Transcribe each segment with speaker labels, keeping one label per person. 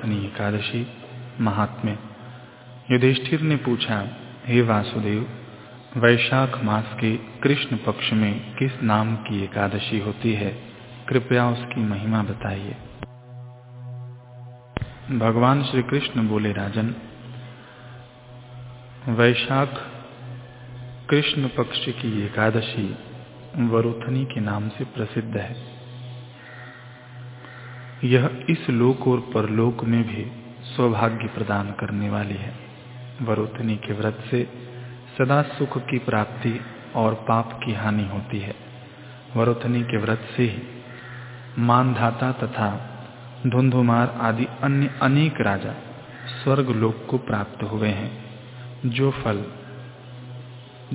Speaker 1: वरुथनी एकादशी महात्म्य। युधिष्ठिर ने पूछा, हे वासुदेव, वैशाख मास के कृष्ण पक्ष में किस नाम की एकादशी होती है? कृपया उसकी महिमा बताइए। भगवान श्री कृष्ण बोले, राजन, वैशाख कृष्ण पक्ष की एकादशी वरुथनी के नाम से प्रसिद्ध है। यह इस लोक और परलोक में भी सौभाग्य प्रदान करने वाली है। वरुथनी के व्रत से सदा सुख की प्राप्ति और पाप की हानि होती है। वरुथनी के व्रत से ही मानधाता तथा धुंधुमार आदि अन्य अनेक राजा स्वर्ग लोक को प्राप्त हुए हैं, जो फल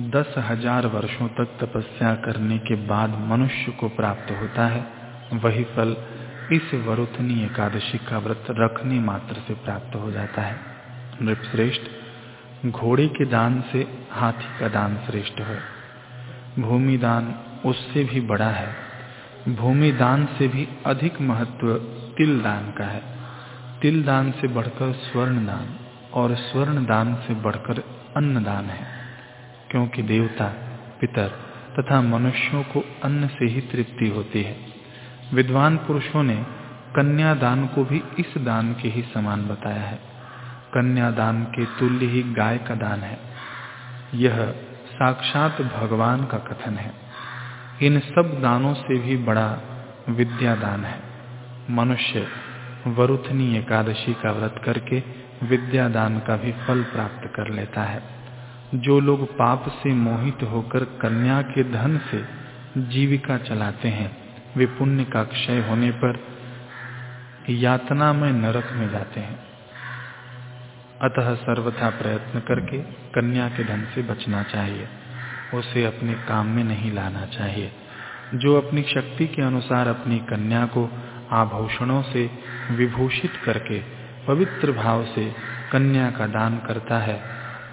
Speaker 1: दस हज़ार वर्षों तक तपस्या करने के बाद मनुष्य को प्राप्त होता है, वही फल इस वरुथनी एकादशी का व्रत रखने मात्र से प्राप्त हो जाता है। नृपश्रेष्ठ, घोड़े के दान से हाथी का दान श्रेष्ठ है। भूमि दान उससे भी बड़ा है। भूमि दान से भी अधिक महत्व तिल दान का है। तिल दान से बढ़कर स्वर्ण दान और स्वर्ण दान से बढ़कर अन्न दान है। क्योंकि देवता, पितर तथा मनुष्यों को अन्न से ही तृप्ति होती है। विद्वान पुरुषों ने कन्यादान को भी इस दान के ही समान बताया है। कन्यादान के तुल्य ही गाय का दान है। यह साक्षात भगवान का कथन है। इन सब दानों से भी बड़ा विद्या दान है। मनुष्य वरुथनी एकादशी का व्रत करके विद्या दान का भी फल प्राप्त कर लेता है। जो लोग पाप से मोहित होकर कन्या के धन से जीविका चलाते हैं वे पुण्य का क्षय होने पर यातना में नरक में जाते हैं। अतः सर्वथा प्रयत्न करके कन्या के धन से बचना चाहिए, उसे अपने काम में नहीं लाना चाहिए। जो अपनी शक्ति के अनुसार अपनी कन्या को आभूषणों से विभूषित करके, पवित्र भाव से कन्या का दान करता है,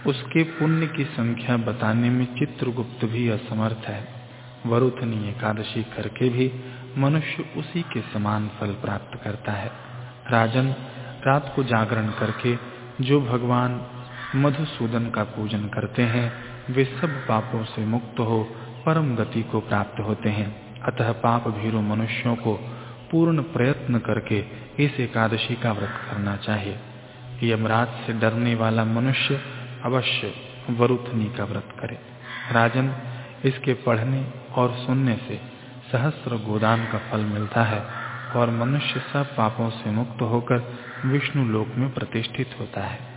Speaker 1: उसके पुण्य की संख्या बताने में चित्रगुप्त भी असमर्थ है। वरुथनी एकादशी करके भी मनुष्य उसी के समान फल प्राप्त करता है। राजन, रात को जागरण करके जो भगवान मधुसूदन का पूजन करते हैं, वे सब पापों से मुक्त हो परम गति को प्राप्त होते हैं। अतः पाप भीरु मनुष्यों को पूर्ण प्रयत्न करके इस एकादशी का व्रत करना चाहिए। यमराज से डरने वाला मनुष्य अवश्य वरुथनी का व्रत करे। राजन इसके पढ़ने और सुनने से सहस्र गोदान का फल मिलता है और मनुष्य सब पापों से मुक्त होकर विष्णु लोक में प्रतिष्ठित होता है।